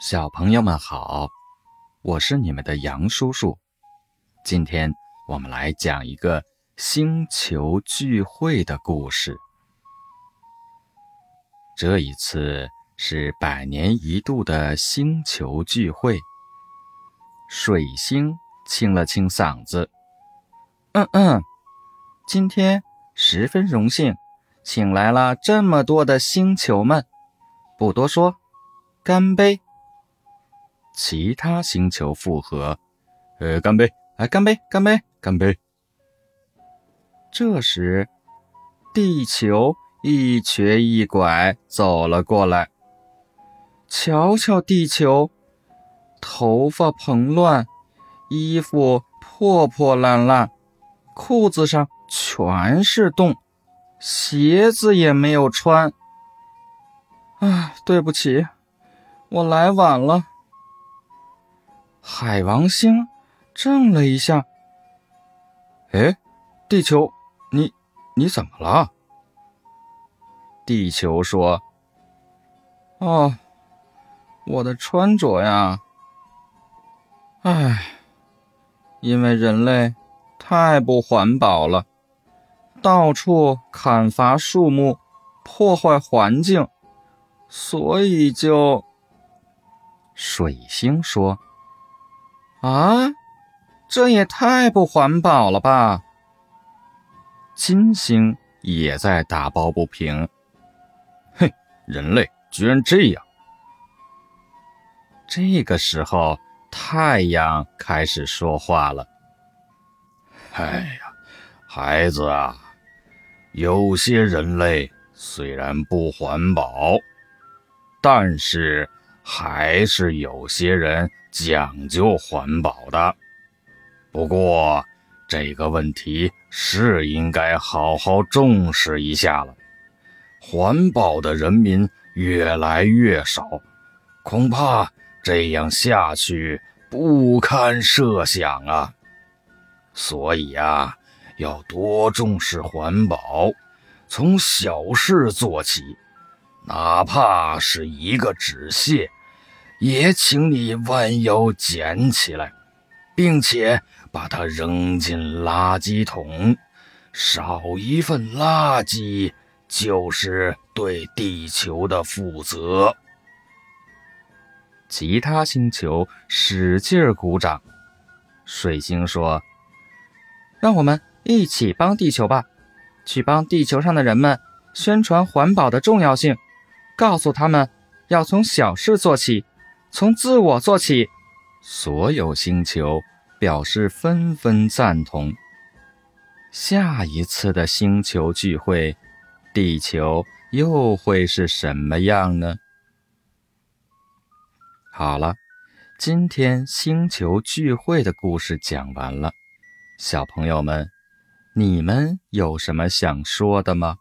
小朋友们好，我是你们的杨叔叔。今天我们来讲一个星球聚会的故事。这一次是百年一度的星球聚会。水星清了清嗓子：“嗯嗯，今天十分荣幸，请来了这么多的星球们。不多说，干杯！”其他星球复合：“呃，干杯！哎，干杯！干杯！干杯！”这时，地球一瘸一拐走了过来。瞧瞧地球，头发蓬乱，衣服破破烂烂，裤子上全是洞，鞋子也没有穿。啊，对不起，我来晚了。海王星怔了一下。哎，地球，你你怎么了？地球说：“哦，我的穿着呀，唉，因为人类太不环保了，到处砍伐树木，破坏环境，所以就……”水星说。啊，这也太不环保了吧！金星也在打抱不平。嘿，人类居然这样！这个时候，太阳开始说话了：“哎呀，孩子啊，有些人类虽然不环保，但是还是有些人。”讲究环保的，不过这个问题是应该好好重视一下了。环保的人民越来越少，恐怕这样下去不堪设想啊！所以呀，要多重视环保，从小事做起，哪怕是一个纸屑。也请你弯腰捡起来，并且把它扔进垃圾桶。少一份垃圾，就是对地球的负责。其他星球使劲鼓掌。水星说：“让我们一起帮地球吧，去帮地球上的人们宣传环保的重要性，告诉他们要从小事做起。”从自我做起，所有星球表示纷纷赞同。下一次的星球聚会，地球又会是什么样呢？好了，今天星球聚会的故事讲完了，小朋友们，你们有什么想说的吗？